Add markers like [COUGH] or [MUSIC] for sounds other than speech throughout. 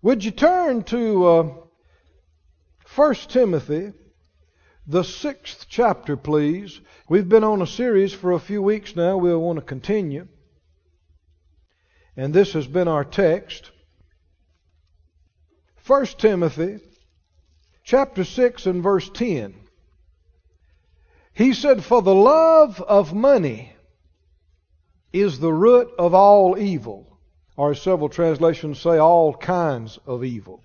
Would you turn to uh, 1 Timothy, the sixth chapter, please? We've been on a series for a few weeks now. We'll want to continue. And this has been our text. 1 Timothy, chapter 6 and verse 10. He said, For the love of money is the root of all evil or as several translations say all kinds of evil.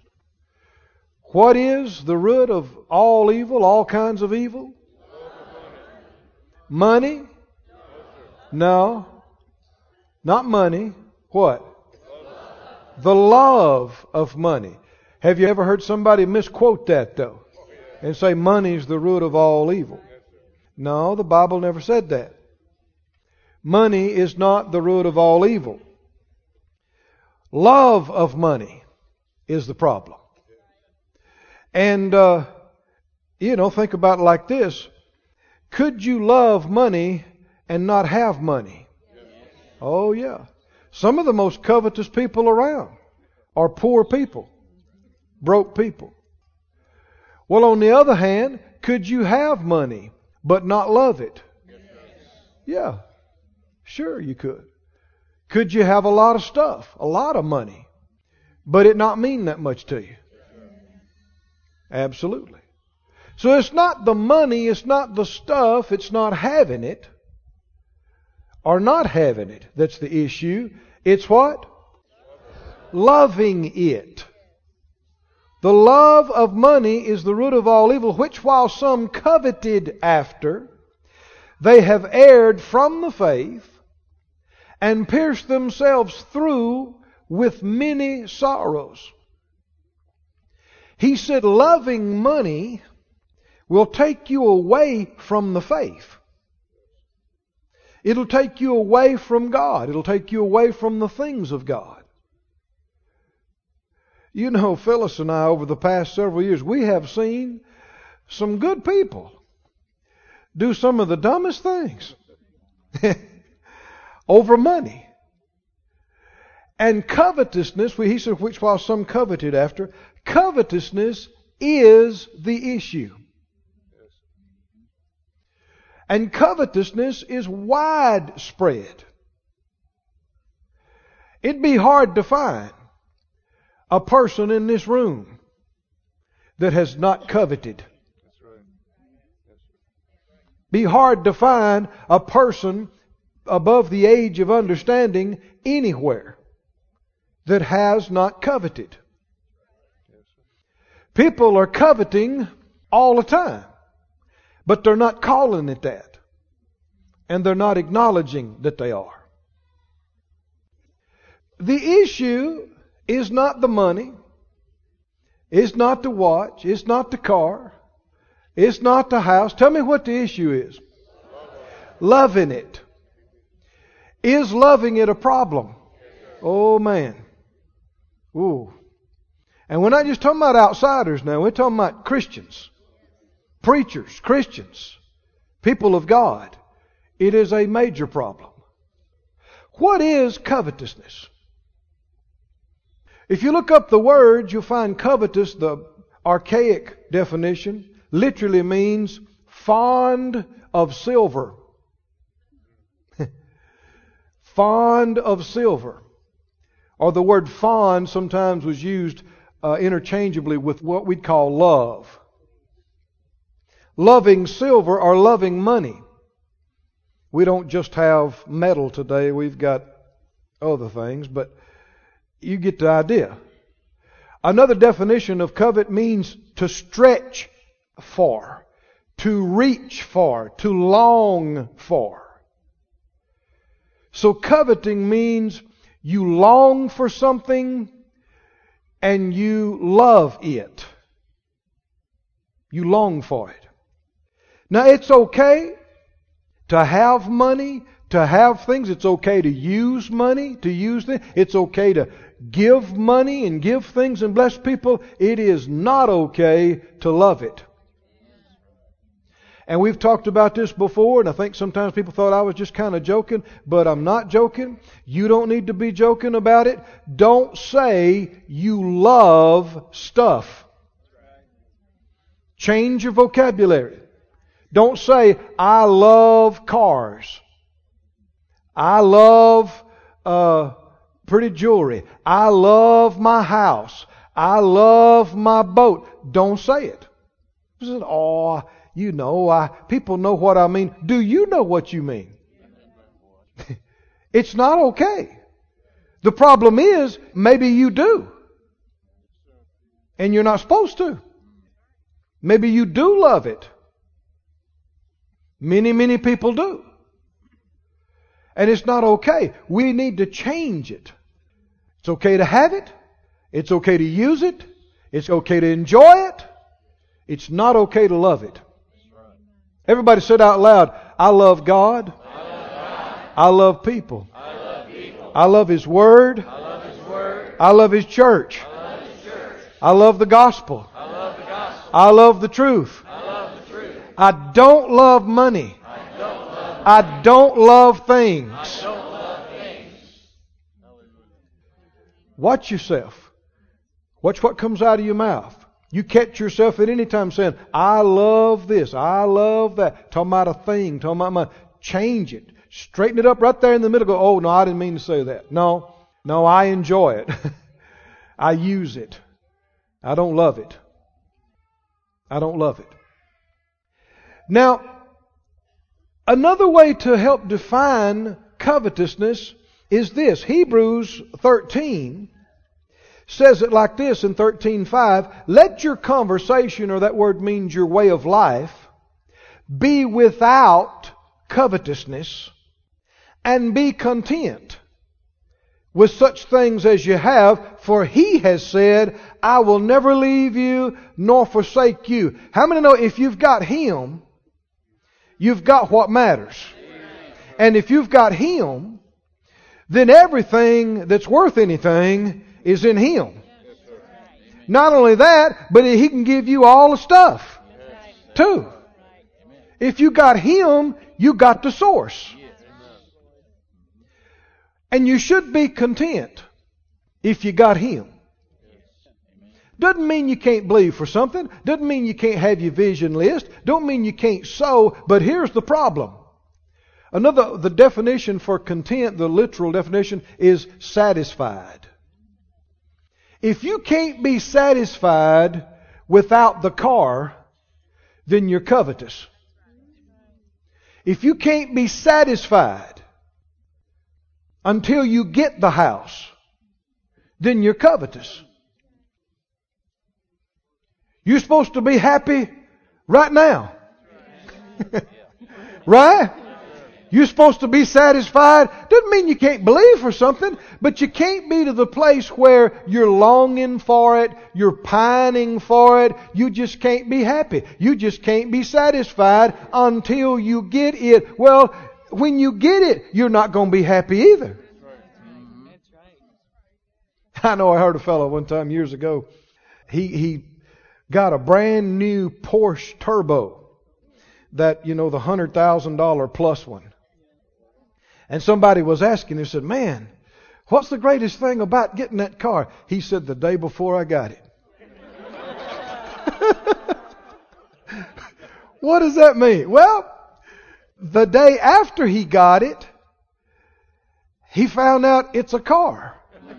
What is the root of all evil, all kinds of evil? Money? No. Not money. What? The love of money. Have you ever heard somebody misquote that though? And say money's the root of all evil? No, the Bible never said that. Money is not the root of all evil. Love of money is the problem. And, uh, you know, think about it like this. Could you love money and not have money? Oh, yeah. Some of the most covetous people around are poor people, broke people. Well, on the other hand, could you have money but not love it? Yeah, sure you could. Could you have a lot of stuff, a lot of money, but it not mean that much to you? Absolutely. So it's not the money, it's not the stuff, it's not having it or not having it that's the issue. It's what? Loving it. The love of money is the root of all evil, which while some coveted after, they have erred from the faith and pierced themselves through with many sorrows. He said, loving money will take you away from the faith. It'll take you away from God. It'll take you away from the things of God. You know, Phyllis and I, over the past several years, we have seen some good people do some of the dumbest things. [LAUGHS] over money. And covetousness, he said, which while some coveted after, covetousness is the issue. And covetousness is widespread. It'd be hard to find a person in this room that has not coveted. Be hard to find a person above the age of understanding anywhere that has not coveted. People are coveting all the time, but they're not calling it that. And they're not acknowledging that they are. The issue is not the money, it's not the watch, it's not the car, it's not the house. Tell me what the issue is. Loving it. Is loving it a problem? Oh man. Ooh. And we're not just talking about outsiders now, we're talking about Christians, preachers, Christians, people of God. It is a major problem. What is covetousness? If you look up the words, you'll find covetous, the archaic definition, literally means fond of silver fond of silver. Or the word fond sometimes was used uh, interchangeably with what we'd call love. Loving silver or loving money. We don't just have metal today, we've got other things, but you get the idea. Another definition of covet means to stretch for, to reach for, to long for. So coveting means you long for something and you love it. You long for it. Now it's okay to have money, to have things. It's okay to use money, to use things. It's okay to give money and give things and bless people. It is not okay to love it. And we've talked about this before, and I think sometimes people thought I was just kind of joking, but I'm not joking. You don't need to be joking about it. Don't say you love stuff. Change your vocabulary. Don't say, I love cars. I love uh, pretty jewelry. I love my house. I love my boat. Don't say it. This is, oh, you know, I, people know what I mean. Do you know what you mean? [LAUGHS] it's not okay. The problem is, maybe you do. And you're not supposed to. Maybe you do love it. Many, many people do. And it's not okay. We need to change it. It's okay to have it. It's okay to use it. It's okay to enjoy it. It's not okay to love it. Everybody said out loud, I love God. I love, God. I love people. I love, people. I love His Word. I love His, word. I love His church. I love, His church. I love the gospel. I love the, gospel. I love the truth. I, love the truth. I don't love money. I don't love, things. I don't love things. Watch yourself. Watch what comes out of your mouth. You catch yourself at any time saying, I love this, I love that. Talking about a thing, talking about my, change it. Straighten it up right there in the middle. Go, oh, no, I didn't mean to say that. No, no, I enjoy it. [LAUGHS] I use it. I don't love it. I don't love it. Now, another way to help define covetousness is this Hebrews 13 says it like this in 13:5, "Let your conversation or that word means your way of life be without covetousness and be content with such things as you have, for he has said, I will never leave you nor forsake you." How many know if you've got him, you've got what matters? And if you've got him, then everything that's worth anything is in Him. Not only that, but He can give you all the stuff too. If you got Him, you got the source. And you should be content if you got Him. Doesn't mean you can't believe for something. Doesn't mean you can't have your vision list. Don't mean you can't sow. But here's the problem. Another, the definition for content, the literal definition, is satisfied. If you can't be satisfied without the car, then you're covetous. If you can't be satisfied until you get the house, then you're covetous. You're supposed to be happy right now. [LAUGHS] right? You're supposed to be satisfied. Doesn't mean you can't believe for something, but you can't be to the place where you're longing for it, you're pining for it. You just can't be happy. You just can't be satisfied until you get it. Well, when you get it, you're not going to be happy either. [LAUGHS] I know I heard a fellow one time years ago. He, he got a brand new Porsche Turbo. That, you know, the $100,000 plus one. And somebody was asking, he said, Man, what's the greatest thing about getting that car? He said, The day before I got it. [LAUGHS] what does that mean? Well, the day after he got it, he found out it's a car. [LAUGHS]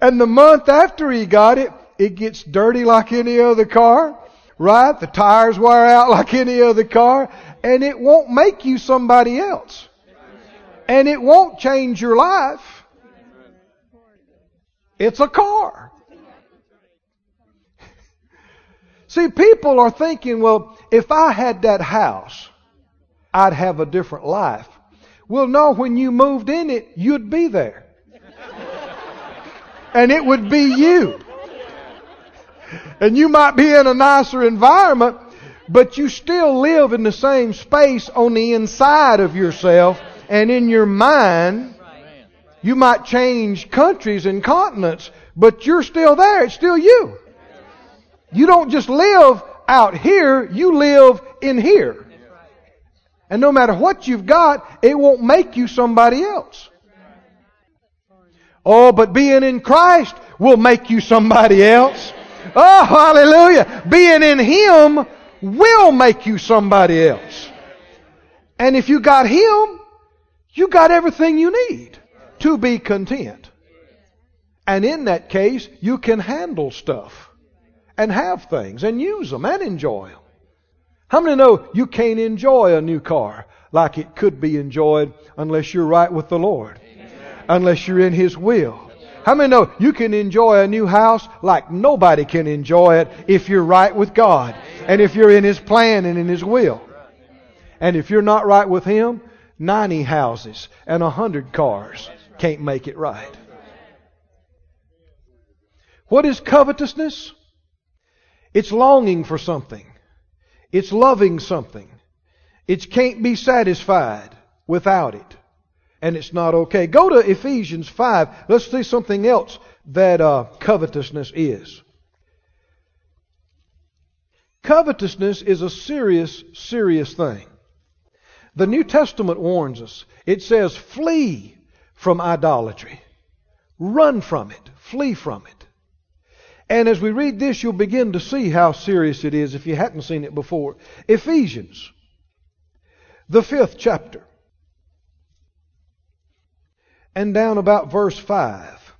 and the month after he got it, it gets dirty like any other car, right? The tires wear out like any other car and it won't make you somebody else. And it won't change your life. It's a car. [LAUGHS] See, people are thinking, well, if I had that house, I'd have a different life. Well, no, when you moved in it, you'd be there. [LAUGHS] And it would be you. And you might be in a nicer environment, but you still live in the same space on the inside of yourself and in your mind. You might change countries and continents, but you're still there. It's still you. You don't just live out here, you live in here. And no matter what you've got, it won't make you somebody else. Oh, but being in Christ will make you somebody else. Oh, hallelujah. Being in Him will make you somebody else. And if you got Him, you got everything you need to be content. And in that case, you can handle stuff and have things and use them and enjoy them. How many know you can't enjoy a new car like it could be enjoyed unless you're right with the Lord? Unless you're in His will. How many know you can enjoy a new house like nobody can enjoy it if you're right with God and if you're in His plan and in His will? And if you're not right with Him, 90 houses and 100 cars can't make it right. What is covetousness? It's longing for something. It's loving something. It can't be satisfied without it. And it's not okay. Go to Ephesians 5. Let's see something else that uh, covetousness is. Covetousness is a serious, serious thing. The New Testament warns us. It says, flee from idolatry. Run from it. Flee from it. And as we read this, you'll begin to see how serious it is if you hadn't seen it before. Ephesians, the fifth chapter, and down about verse 5.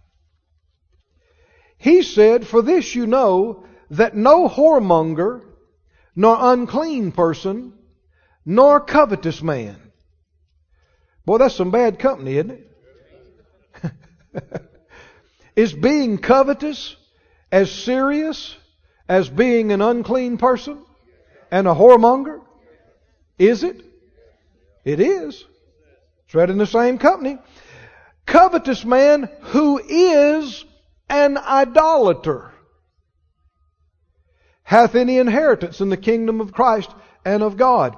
He said, For this you know that no whoremonger, nor unclean person, nor covetous man. Boy, that's some bad company, isn't it? [LAUGHS] is being covetous as serious as being an unclean person and a whoremonger? Is it? It is. It's right in the same company. Covetous man who is an idolater hath any inheritance in the kingdom of Christ and of God.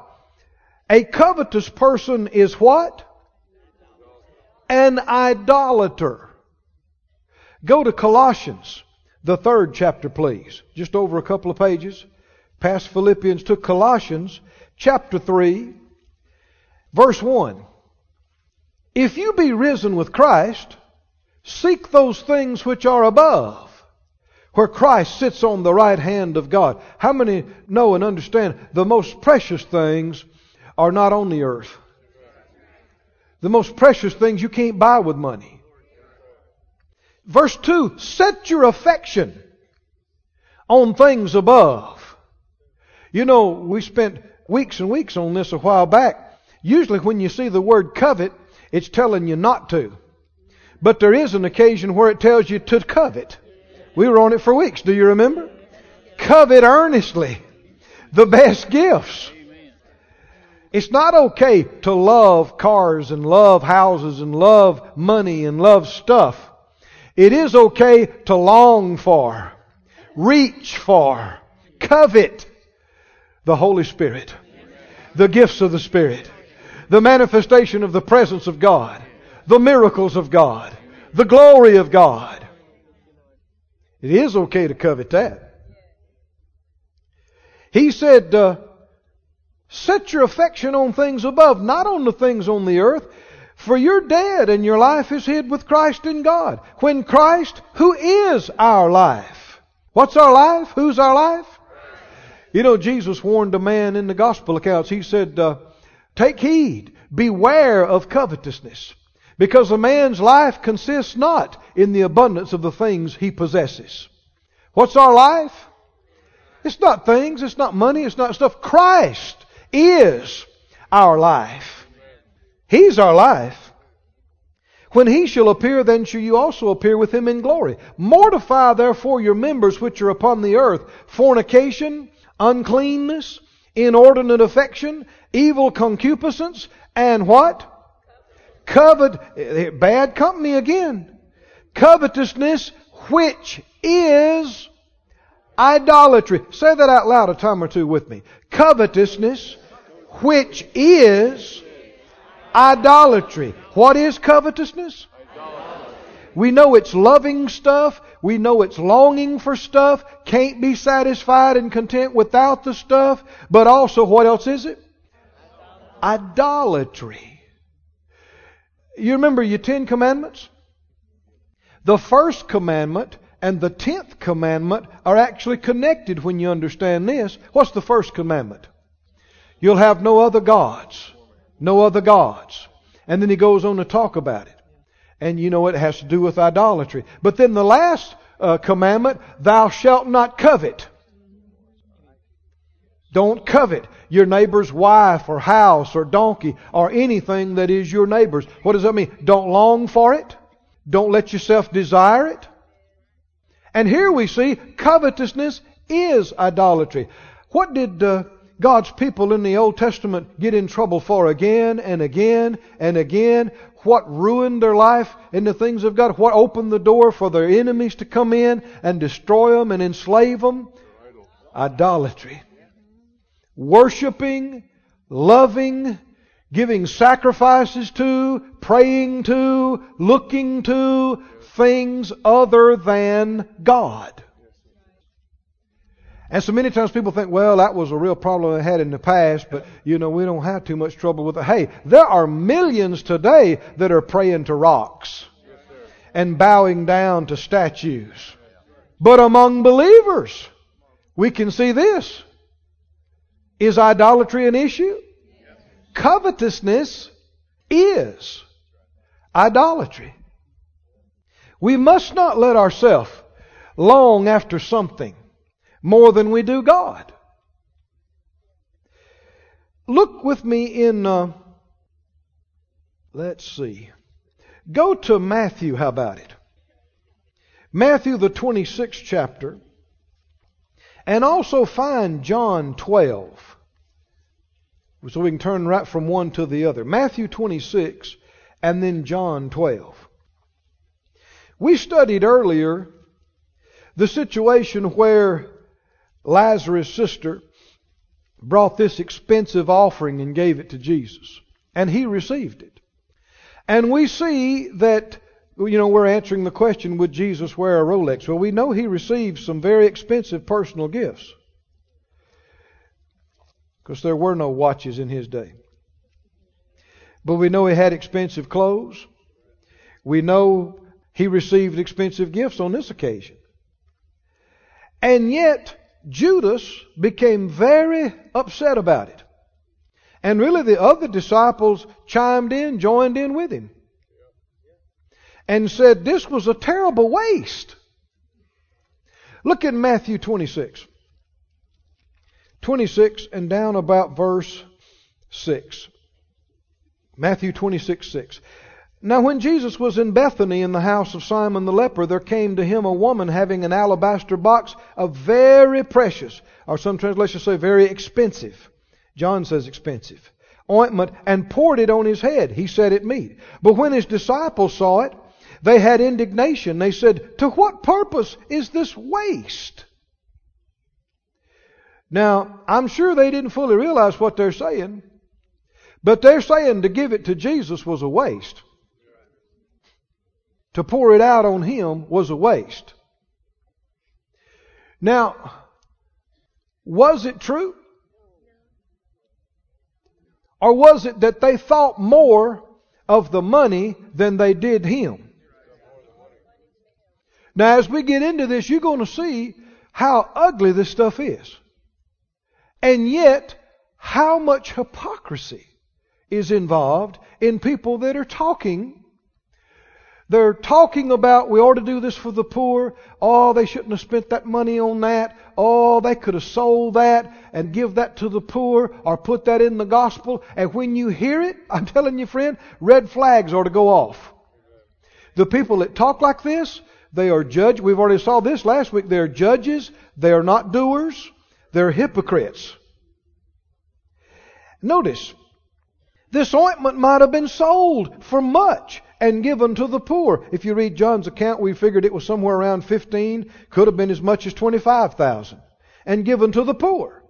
A covetous person is what? An idolater. Go to Colossians the third chapter, please. Just over a couple of pages. Past Philippians to Colossians chapter 3, verse 1. If you be risen with Christ, seek those things which are above, where Christ sits on the right hand of God. How many know and understand the most precious things are not on the earth? The most precious things you can't buy with money. Verse 2 Set your affection on things above. You know, we spent weeks and weeks on this a while back. Usually, when you see the word covet, it's telling you not to. But there is an occasion where it tells you to covet. We were on it for weeks. Do you remember? Covet earnestly the best gifts. It's not okay to love cars and love houses and love money and love stuff. It is okay to long for, reach for, covet the Holy Spirit, the gifts of the Spirit, the manifestation of the presence of God, the miracles of God, the glory of God. It is okay to covet that. He said, uh, Set your affection on things above, not on the things on the earth. For you're dead and your life is hid with Christ in God. When Christ, who is our life. What's our life? Who's our life? You know, Jesus warned a man in the gospel accounts. He said, uh, Take heed, beware of covetousness, because a man's life consists not in the abundance of the things he possesses. What's our life? It's not things, it's not money, it's not stuff. Christ is our life. He's our life. When he shall appear, then shall you also appear with him in glory. Mortify therefore your members which are upon the earth fornication, uncleanness, inordinate affection, evil concupiscence, and what? Covet, eh, bad company again. Covetousness, which is idolatry. Say that out loud a time or two with me. Covetousness, which is Idolatry. What is covetousness? We know it's loving stuff. We know it's longing for stuff. Can't be satisfied and content without the stuff. But also, what else is it? Idolatry. You remember your Ten Commandments? The first commandment and the tenth commandment are actually connected when you understand this. What's the first commandment? You'll have no other gods. No other gods. And then he goes on to talk about it. And you know it has to do with idolatry. But then the last uh, commandment, thou shalt not covet. Don't covet your neighbor's wife or house or donkey or anything that is your neighbor's. What does that mean? Don't long for it. Don't let yourself desire it. And here we see covetousness is idolatry. What did uh, God's people in the Old Testament get in trouble for again and again and again? What ruined their life in the things of God? What opened the door for their enemies to come in and destroy them and enslave them? Idolatry. Worshipping, loving, giving sacrifices to, praying to, looking to things other than God. And so many times people think, well, that was a real problem I had in the past, but you know, we don't have too much trouble with it. Hey, there are millions today that are praying to rocks and bowing down to statues. But among believers, we can see this. Is idolatry an issue? Covetousness is idolatry. We must not let ourselves long after something more than we do God. Look with me in, uh, let's see. Go to Matthew, how about it? Matthew, the 26th chapter, and also find John 12. So we can turn right from one to the other. Matthew 26 and then John 12. We studied earlier the situation where Lazarus' sister brought this expensive offering and gave it to Jesus. And he received it. And we see that, you know, we're answering the question, would Jesus wear a Rolex? Well, we know he received some very expensive personal gifts because there were no watches in his day. But we know he had expensive clothes. We know he received expensive gifts on this occasion. And yet, Judas became very upset about it. And really, the other disciples chimed in, joined in with him, and said this was a terrible waste. Look at Matthew 26. 26 and down about verse 6. Matthew 26, 6. Now, when Jesus was in Bethany in the house of Simon the leper, there came to him a woman having an alabaster box of very precious, or some translations say very expensive. John says expensive. Ointment, and poured it on his head. He said it meet. But when his disciples saw it, they had indignation. They said, To what purpose is this waste? Now, I'm sure they didn't fully realize what they're saying, but they're saying to give it to Jesus was a waste. To pour it out on him was a waste. Now, was it true? Or was it that they thought more of the money than they did him? Now, as we get into this, you're going to see how ugly this stuff is. And yet, how much hypocrisy is involved in people that are talking. They're talking about we ought to do this for the poor. Oh, they shouldn't have spent that money on that. Oh, they could have sold that and give that to the poor or put that in the gospel. And when you hear it, [LAUGHS] I'm telling you, friend, red flags are to go off. The people that talk like this, they are judged. We've already saw this last week. They're judges. They are not doers. They're hypocrites. Notice, this ointment might have been sold for much and given to the poor. If you read John's account, we figured it was somewhere around 15, could have been as much as 25,000, and given to the poor.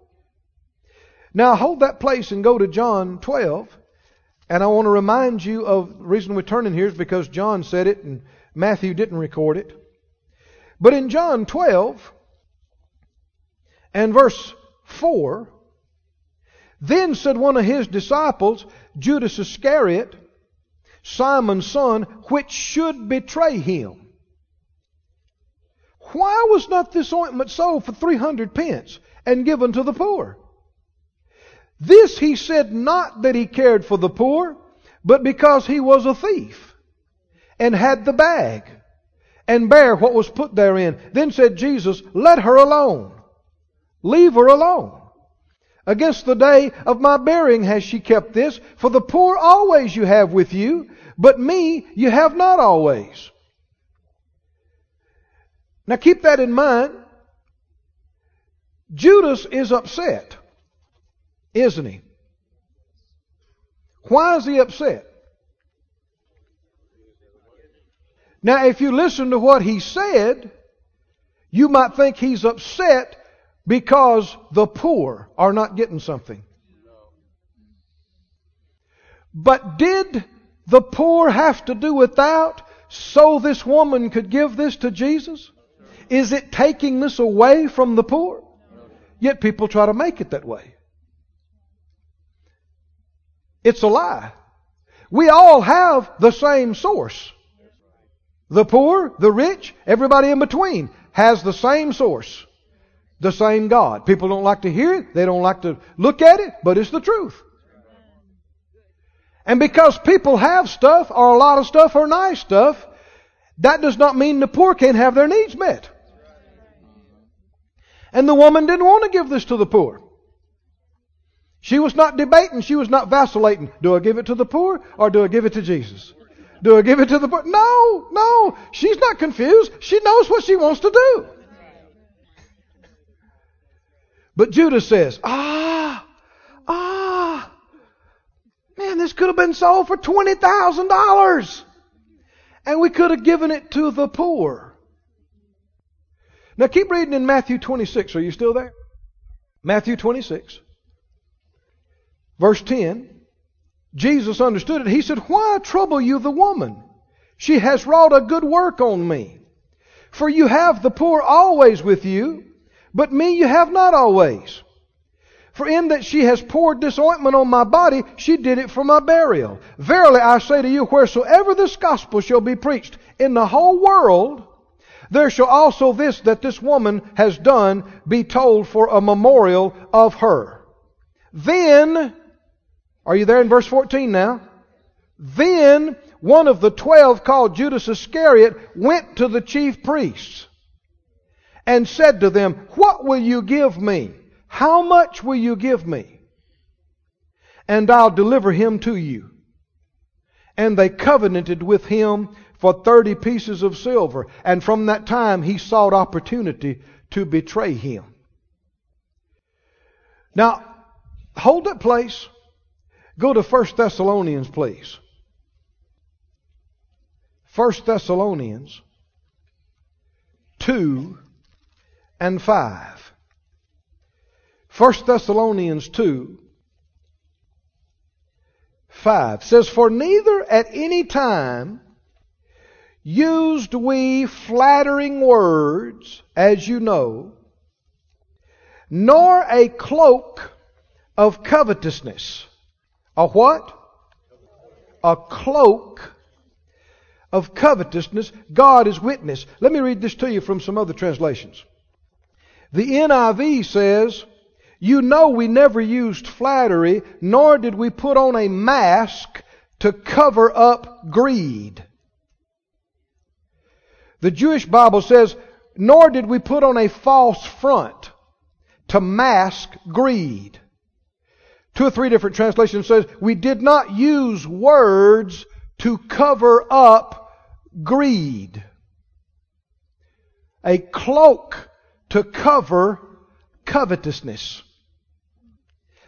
Now hold that place and go to John 12, and I want to remind you of the reason we're turning here is because John said it, and Matthew didn't record it. But in John 12 and verse 4, then said one of his disciples, Judas Iscariot, Simon's son, which should betray him. Why was not this ointment sold for 300 pence and given to the poor? This he said not that he cared for the poor, but because he was a thief and had the bag and bare what was put therein. Then said Jesus, Let her alone. Leave her alone. Against the day of my burying has she kept this, for the poor always you have with you, but me you have not always. Now keep that in mind. Judas is upset, isn't he? Why is he upset? Now, if you listen to what he said, you might think he's upset because the poor are not getting something. But did the poor have to do without so this woman could give this to Jesus? Is it taking this away from the poor? Yet people try to make it that way. It's a lie. We all have the same source. The poor, the rich, everybody in between has the same source. The same God. People don't like to hear it. They don't like to look at it, but it's the truth. And because people have stuff, or a lot of stuff, or nice stuff, that does not mean the poor can't have their needs met. And the woman didn't want to give this to the poor. She was not debating. She was not vacillating. Do I give it to the poor or do I give it to Jesus? Do I give it to the poor? No, no. She's not confused. She knows what she wants to do. But Judas says, ah, ah, man, this could have been sold for $20,000. And we could have given it to the poor. Now keep reading in Matthew 26. Are you still there? Matthew 26. Verse 10. Jesus understood it. He said, Why trouble you the woman? She has wrought a good work on me. For you have the poor always with you, but me you have not always. For in that she has poured this ointment on my body, she did it for my burial. Verily I say to you, wheresoever this gospel shall be preached in the whole world, there shall also this that this woman has done be told for a memorial of her. Then are you there in verse 14 now? Then one of the twelve called Judas Iscariot went to the chief priests and said to them, What will you give me? How much will you give me? And I'll deliver him to you. And they covenanted with him for thirty pieces of silver. And from that time he sought opportunity to betray him. Now, hold that place. Go to 1 Thessalonians, please. 1 Thessalonians 2 and 5. 1 Thessalonians 2 5 says, For neither at any time used we flattering words, as you know, nor a cloak of covetousness a what? A cloak of covetousness. God is witness. Let me read this to you from some other translations. The NIV says, You know we never used flattery, nor did we put on a mask to cover up greed. The Jewish Bible says, Nor did we put on a false front to mask greed. Two or three different translations says, we did not use words to cover up greed. A cloak to cover covetousness.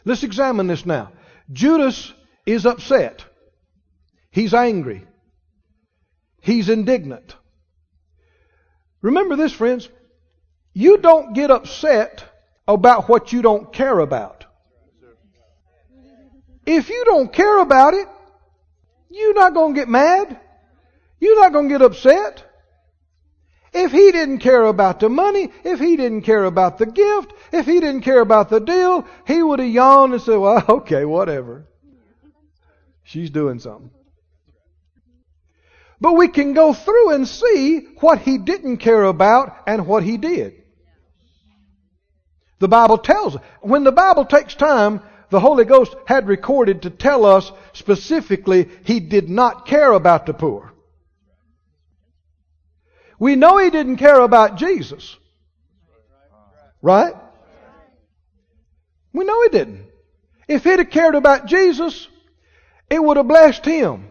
Let's examine this now. Judas is upset. He's angry. He's indignant. Remember this, friends. You don't get upset about what you don't care about. If you don't care about it, you're not going to get mad. You're not going to get upset. If he didn't care about the money, if he didn't care about the gift, if he didn't care about the deal, he would have yawned and said, well, [LAUGHS] okay, whatever. She's doing something. But we can go through and see what he didn't care about and what he did. The Bible tells us. When the Bible takes time, the Holy Ghost had recorded to tell us specifically he did not care about the poor. We know he didn't care about Jesus. Right? We know he didn't. If he'd have cared about Jesus, it would have blessed him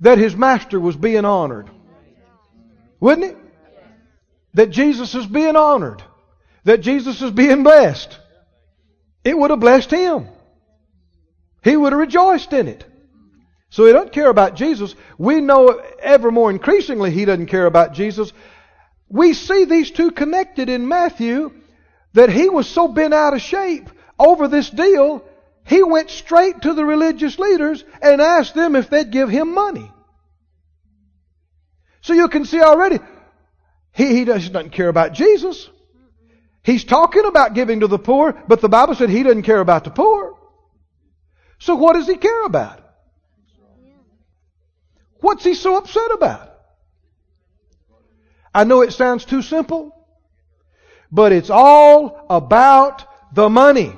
that his master was being honored. Wouldn't it? That Jesus is being honored. That Jesus is being blessed. It would have blessed him. He would have rejoiced in it. So he doesn't care about Jesus. We know ever more increasingly he doesn't care about Jesus. We see these two connected in Matthew that he was so bent out of shape over this deal, he went straight to the religious leaders and asked them if they'd give him money. So you can see already, he, he doesn't care about Jesus. He's talking about giving to the poor, but the Bible said he doesn't care about the poor. So what does he care about? What's he so upset about? I know it sounds too simple, but it's all about the money.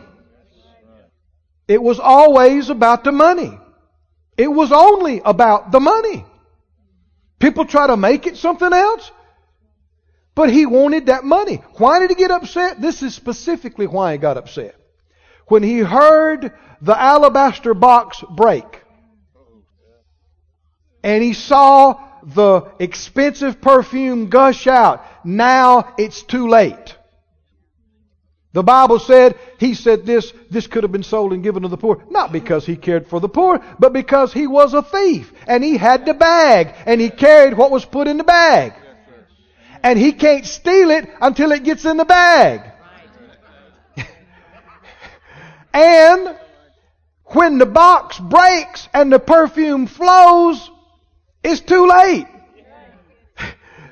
It was always about the money. It was only about the money. People try to make it something else, but he wanted that money. Why did he get upset? This is specifically why he got upset. When he heard the alabaster box break, and he saw the expensive perfume gush out. Now it's too late. The Bible said, he said this, this could have been sold and given to the poor. Not because he cared for the poor, but because he was a thief. And he had the bag. And he carried what was put in the bag. And he can't steal it until it gets in the bag. [LAUGHS] and when the box breaks and the perfume flows, it's too late.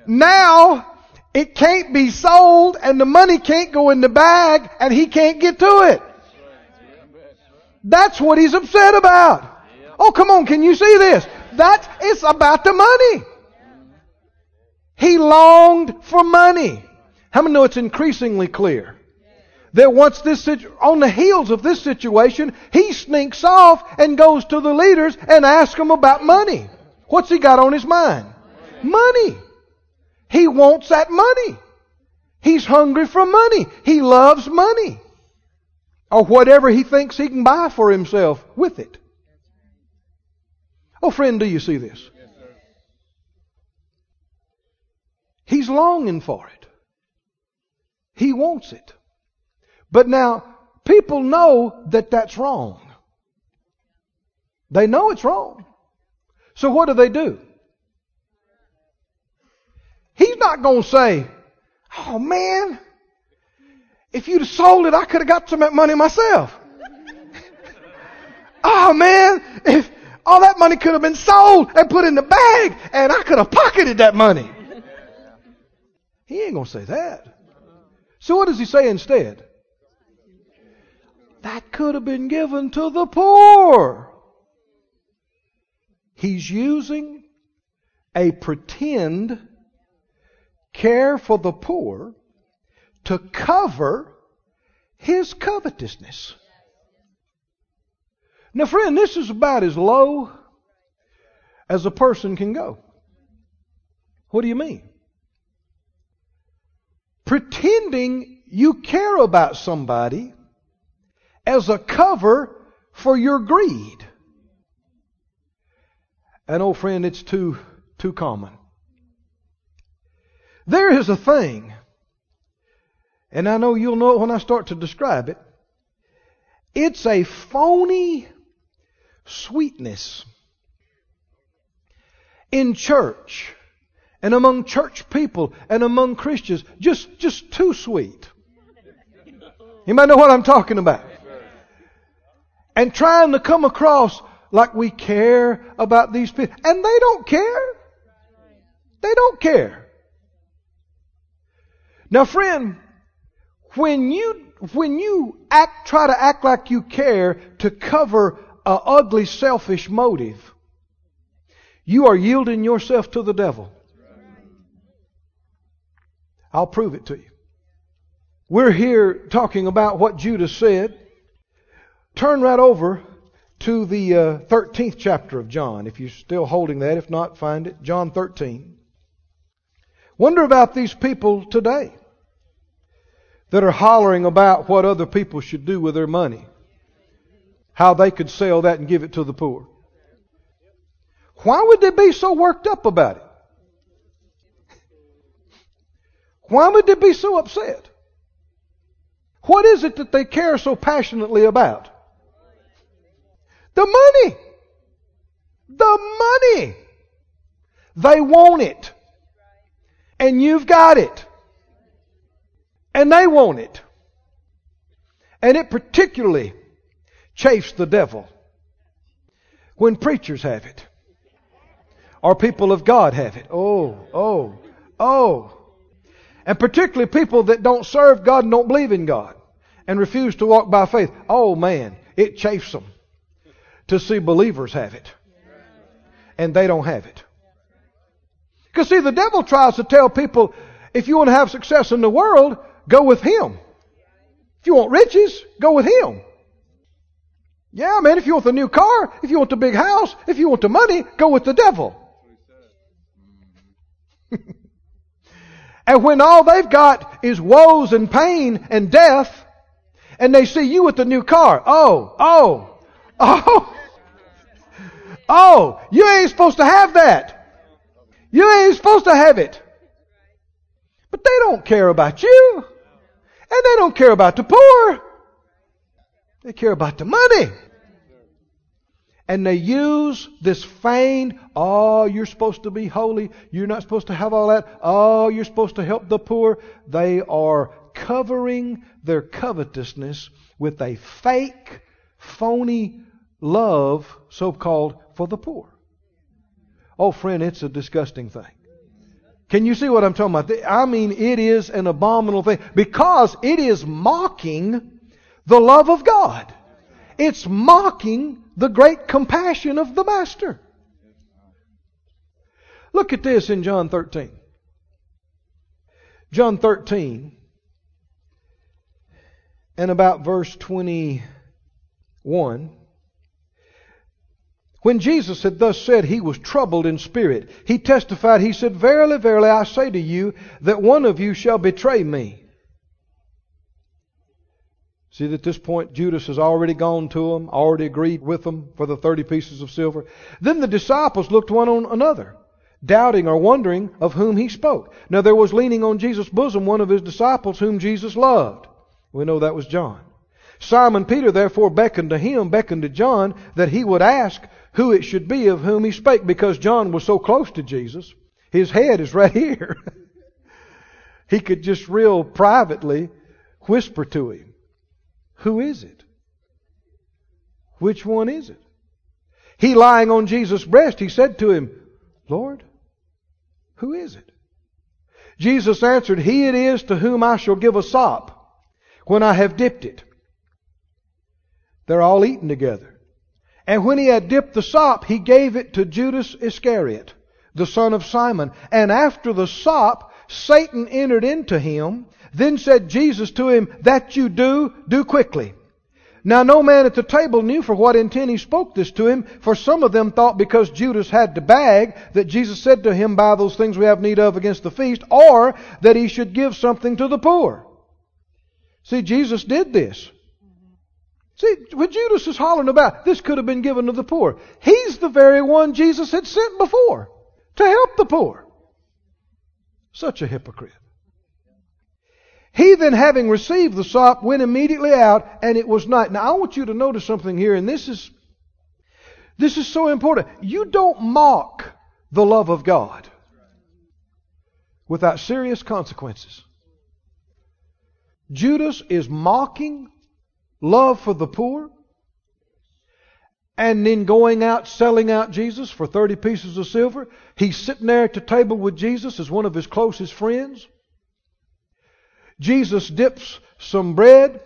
Now, it can't be sold and the money can't go in the bag and he can't get to it. That's what he's upset about. Oh, come on, can you see this? That's, it's about the money. He longed for money. How many know it's increasingly clear? That once this, on the heels of this situation, he sneaks off and goes to the leaders and asks them about money. What's he got on his mind? Money. He wants that money. He's hungry for money. He loves money. Or whatever he thinks he can buy for himself with it. Oh, friend, do you see this? He's longing for it. He wants it. But now, people know that that's wrong. They know it's wrong. So what do they do? He's not going to say, oh man, if you'd have sold it, I could have got some of that money myself. [LAUGHS] oh man, if all that money could have been sold and put in the bag and I could have pocketed that money. He ain't going to say that. So what does he say instead? That could have been given to the poor. He's using a pretend care for the poor to cover his covetousness. Now, friend, this is about as low as a person can go. What do you mean? Pretending you care about somebody as a cover for your greed. And old friend, it's too, too common. There is a thing, and I know you'll know it when I start to describe it. It's a phony sweetness in church and among church people and among Christians. Just, just too sweet. You might know what I'm talking about. And trying to come across like we care about these people. And they don't care. They don't care. Now, friend, when you when you act, try to act like you care to cover a ugly, selfish motive, you are yielding yourself to the devil. I'll prove it to you. We're here talking about what Judas said. Turn right over to the uh, 13th chapter of John, if you're still holding that. If not, find it. John 13. Wonder about these people today that are hollering about what other people should do with their money. How they could sell that and give it to the poor. Why would they be so worked up about it? Why would they be so upset? What is it that they care so passionately about? The money. The money. They want it. And you've got it. And they want it. And it particularly chafes the devil when preachers have it or people of God have it. Oh, oh, oh. And particularly people that don't serve God and don't believe in God and refuse to walk by faith. Oh man, it chafes them to see believers have it. And they don't have it. Because see, the devil tries to tell people, if you want to have success in the world, Go with him. If you want riches, go with him. Yeah, man, if you want the new car, if you want the big house, if you want the money, go with the devil. [LAUGHS] and when all they've got is woes and pain and death, and they see you with the new car, oh, oh, [LAUGHS] oh, oh, you ain't supposed to have that. You ain't supposed to have it. But they don't care about you. And they don't care about the poor. They care about the money. And they use this feigned, oh, you're supposed to be holy. You're not supposed to have all that. Oh, you're supposed to help the poor. They are covering their covetousness with a fake, phony love, so called, for the poor. Oh, friend, it's a disgusting thing. Can you see what I'm talking about? I mean, it is an abominable thing because it is mocking the love of God. It's mocking the great compassion of the Master. Look at this in John 13. John 13 and about verse 21. When Jesus had thus said, he was troubled in spirit. He testified, he said, Verily, verily, I say to you, that one of you shall betray me. See, that at this point, Judas has already gone to him, already agreed with them for the 30 pieces of silver. Then the disciples looked one on another, doubting or wondering of whom he spoke. Now there was leaning on Jesus' bosom one of his disciples whom Jesus loved. We know that was John. Simon Peter therefore beckoned to him, beckoned to John, that he would ask who it should be of whom he spake because John was so close to Jesus. His head is right [LAUGHS] here. he could just real privately whisper to him, Who is it? Which one is it? He lying on Jesus' breast, he said to him, Lord, who is it? Jesus answered, He it is to whom I shall give a sop when I have dipped it. They're all eating together. And when he had dipped the sop, he gave it to Judas Iscariot, the son of Simon. And after the sop, Satan entered into him. Then said Jesus to him, That you do, do quickly. Now no man at the table knew for what intent he spoke this to him, for some of them thought because Judas had to bag, that Jesus said to him, Buy those things we have need of against the feast, or that he should give something to the poor. See, Jesus did this. See, what Judas is hollering about, this could have been given to the poor. He's the very one Jesus had sent before to help the poor. Such a hypocrite. He then, having received the sop, went immediately out, and it was night. Now, I want you to notice something here, and this is this is so important. You don't mock the love of God without serious consequences. Judas is mocking love for the poor. and then going out selling out Jesus for 30 pieces of silver. He's sitting there at the table with Jesus as one of his closest friends. Jesus dips some bread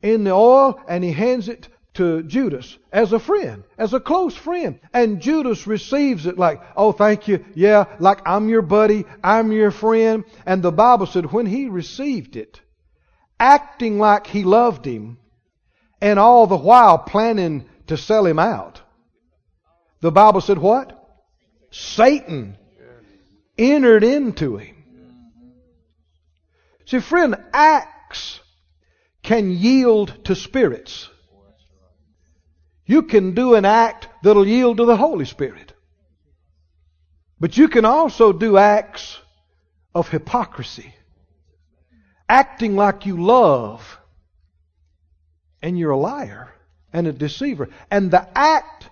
in the oil and he hands it to Judas as a friend, as a close friend. And Judas receives it like, oh, thank you. Yeah, like I'm your buddy, I'm your friend. And the Bible said when he received it, acting like he loved him, and all the while planning to sell him out. The Bible said what? Satan entered into him. See, friend, acts can yield to spirits. You can do an act that'll yield to the Holy Spirit. But you can also do acts of hypocrisy. Acting like you love, and you're a liar and a deceiver. And the act,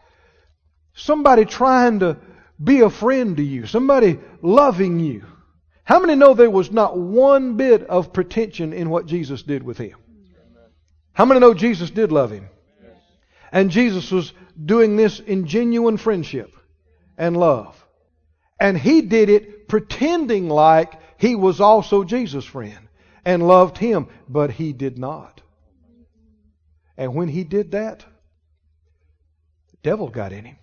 somebody trying to be a friend to you, somebody loving you. How many know there was not one bit of pretension in what Jesus did with him? How many know Jesus did love him? And Jesus was doing this in genuine friendship and love. And he did it pretending like he was also Jesus' friend and loved him, but he did not. And when he did that, the devil got in him.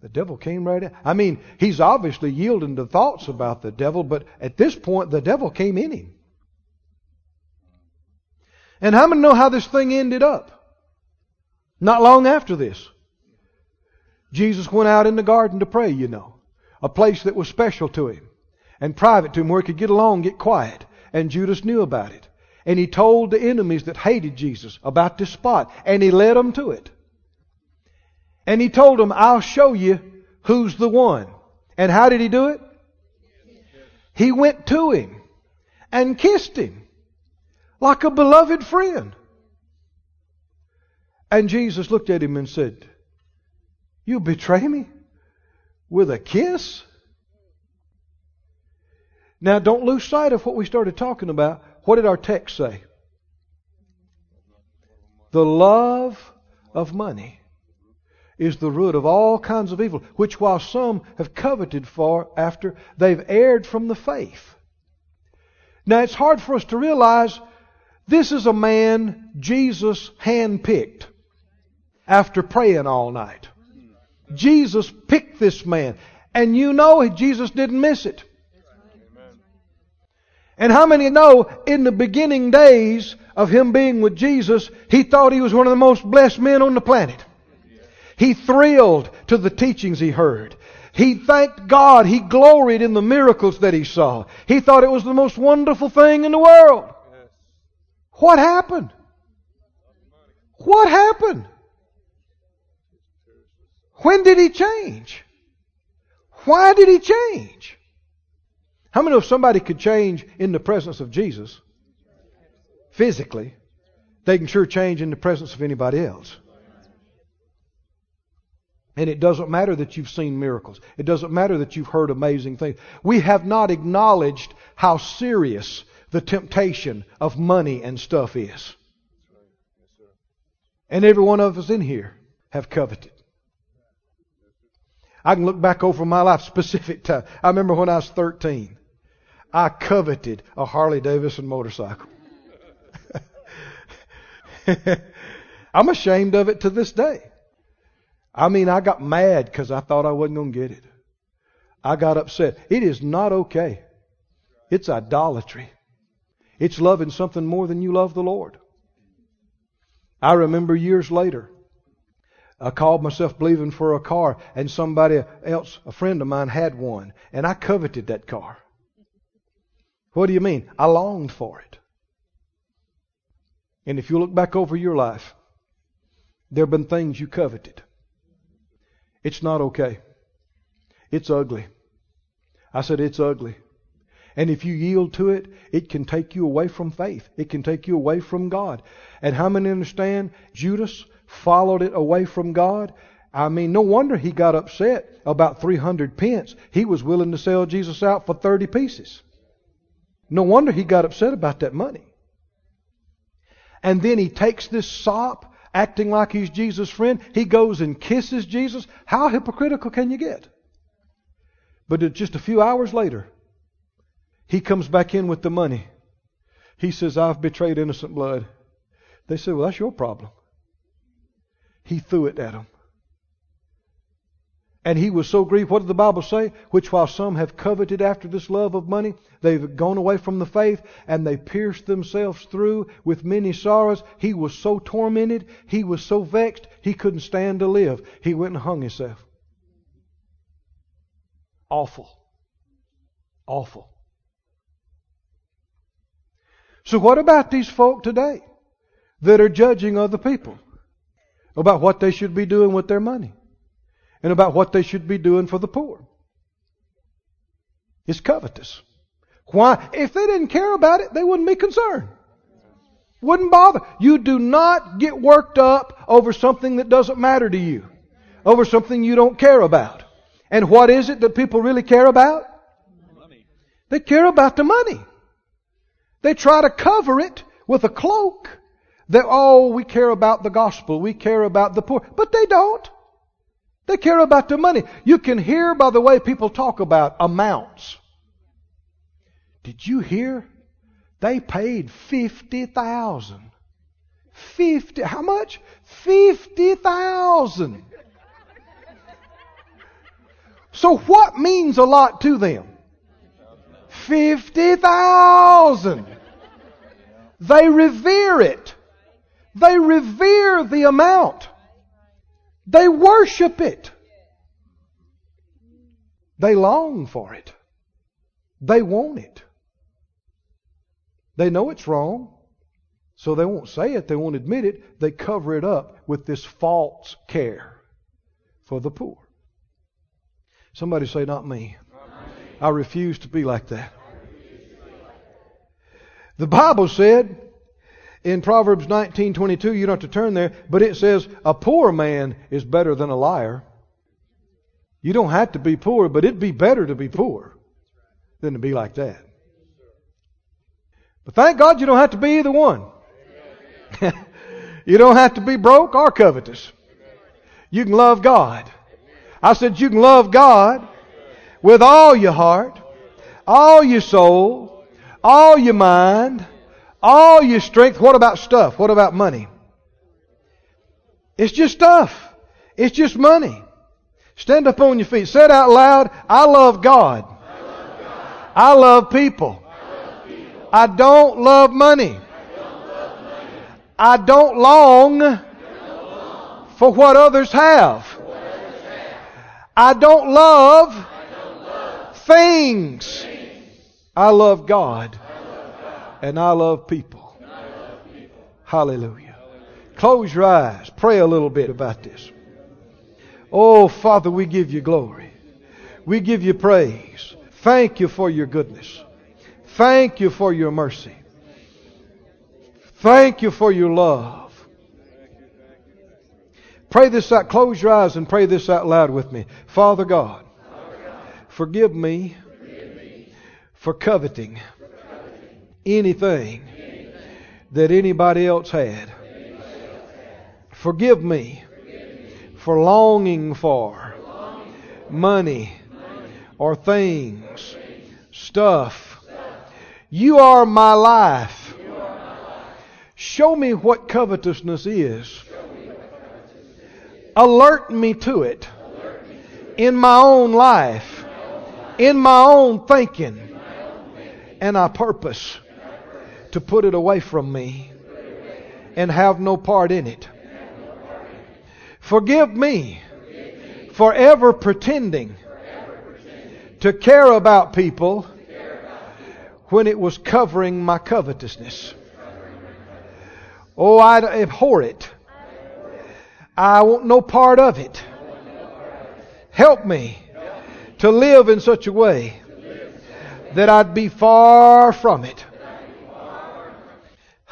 The devil came right in. I mean, he's obviously yielding to thoughts about the devil, but at this point, the devil came in him. And how many know how this thing ended up? Not long after this. Jesus went out in the garden to pray, you know. A place that was special to him and private to him where he could get along, get quiet. And Judas knew about it. And he told the enemies that hated Jesus about this spot, and he led them to it. And he told them, I'll show you who's the one. And how did he do it? He went to him and kissed him like a beloved friend. And Jesus looked at him and said, You betray me with a kiss? Now, don't lose sight of what we started talking about. What did our text say? The love of money is the root of all kinds of evil, which while some have coveted for after they've erred from the faith. Now it's hard for us to realize this is a man Jesus handpicked after praying all night. Jesus picked this man. And you know Jesus didn't miss it. And how many know in the beginning days of him being with Jesus, he thought he was one of the most blessed men on the planet. He thrilled to the teachings he heard. He thanked God. He gloried in the miracles that he saw. He thought it was the most wonderful thing in the world. What happened? What happened? When did he change? Why did he change? How many know if somebody could change in the presence of Jesus, physically, they can sure change in the presence of anybody else? And it doesn't matter that you've seen miracles. It doesn't matter that you've heard amazing things. We have not acknowledged how serious the temptation of money and stuff is. And every one of us in here have coveted. I can look back over my life specific time. I remember when I was 13. I coveted a Harley Davidson motorcycle. [LAUGHS] I'm ashamed of it to this day. I mean, I got mad because I thought I wasn't going to get it. I got upset. It is not okay. It's idolatry. It's loving something more than you love the Lord. I remember years later, I called myself believing for a car, and somebody else, a friend of mine, had one, and I coveted that car. What do you mean? I longed for it. And if you look back over your life, there have been things you coveted. It's not okay. It's ugly. I said it's ugly. And if you yield to it, it can take you away from faith. It can take you away from God. And how many understand Judas followed it away from God? I mean, no wonder he got upset about 300 pence. He was willing to sell Jesus out for 30 pieces. No wonder he got upset about that money. And then he takes this sop acting like he's Jesus' friend. He goes and kisses Jesus. How hypocritical can you get? But just a few hours later, he comes back in with the money. He says, I've betrayed innocent blood. They said, Well, that's your problem. He threw it at them. And he was so grieved. What did the Bible say? Which while some have coveted after this love of money, they've gone away from the faith and they pierced themselves through with many sorrows. He was so tormented, he was so vexed, he couldn't stand to live. He went and hung himself. Awful. Awful. So what about these folk today that are judging other people about what they should be doing with their money? And about what they should be doing for the poor. It's covetous. Why? If they didn't care about it, they wouldn't be concerned. Wouldn't bother. You do not get worked up over something that doesn't matter to you, over something you don't care about. And what is it that people really care about? Money. They care about the money. They try to cover it with a cloak that, oh, we care about the gospel, we care about the poor. But they don't. They care about the money. You can hear by the way people talk about amounts. Did you hear? They paid 50,000. 50, how much? 50,000. So what means a lot to them? 50,000. They revere it. They revere the amount. They worship it. They long for it. They want it. They know it's wrong, so they won't say it, they won't admit it. They cover it up with this false care for the poor. Somebody say, Not me. I refuse to be like that. The Bible said in Proverbs 19:22, you don't have to turn there, but it says a poor man is better than a liar. You don't have to be poor, but it'd be better to be poor than to be like that. But thank God you don't have to be either one. [LAUGHS] you don't have to be broke or covetous. You can love God. I said you can love God with all your heart, all your soul, all your mind, all your strength. What about stuff? What about money? It's just stuff. It's just money. Stand up on your feet. Say it out loud. I love God. I love, love people. I, love people. I don't love money. I don't long for what others have. I don't love things. I love God and I love people. Hallelujah. Close your eyes. Pray a little bit about this. Oh, Father, we give you glory. We give you praise. Thank you for your goodness. Thank you for your mercy. Thank you for your love. Pray this out. Close your eyes and pray this out loud with me. Father God, forgive me for coveting anything that anybody else had. Forgive me for longing for money or things, stuff. You are my life. Show me what covetousness is. Alert me to it in my own life, in my own thinking, and I purpose to put it away from me and have no part in it. Forgive me for ever pretending to care about people when it was covering my covetousness. Oh, I abhor it. I want no part of it. Help me to live in such a way that I'd be far from it.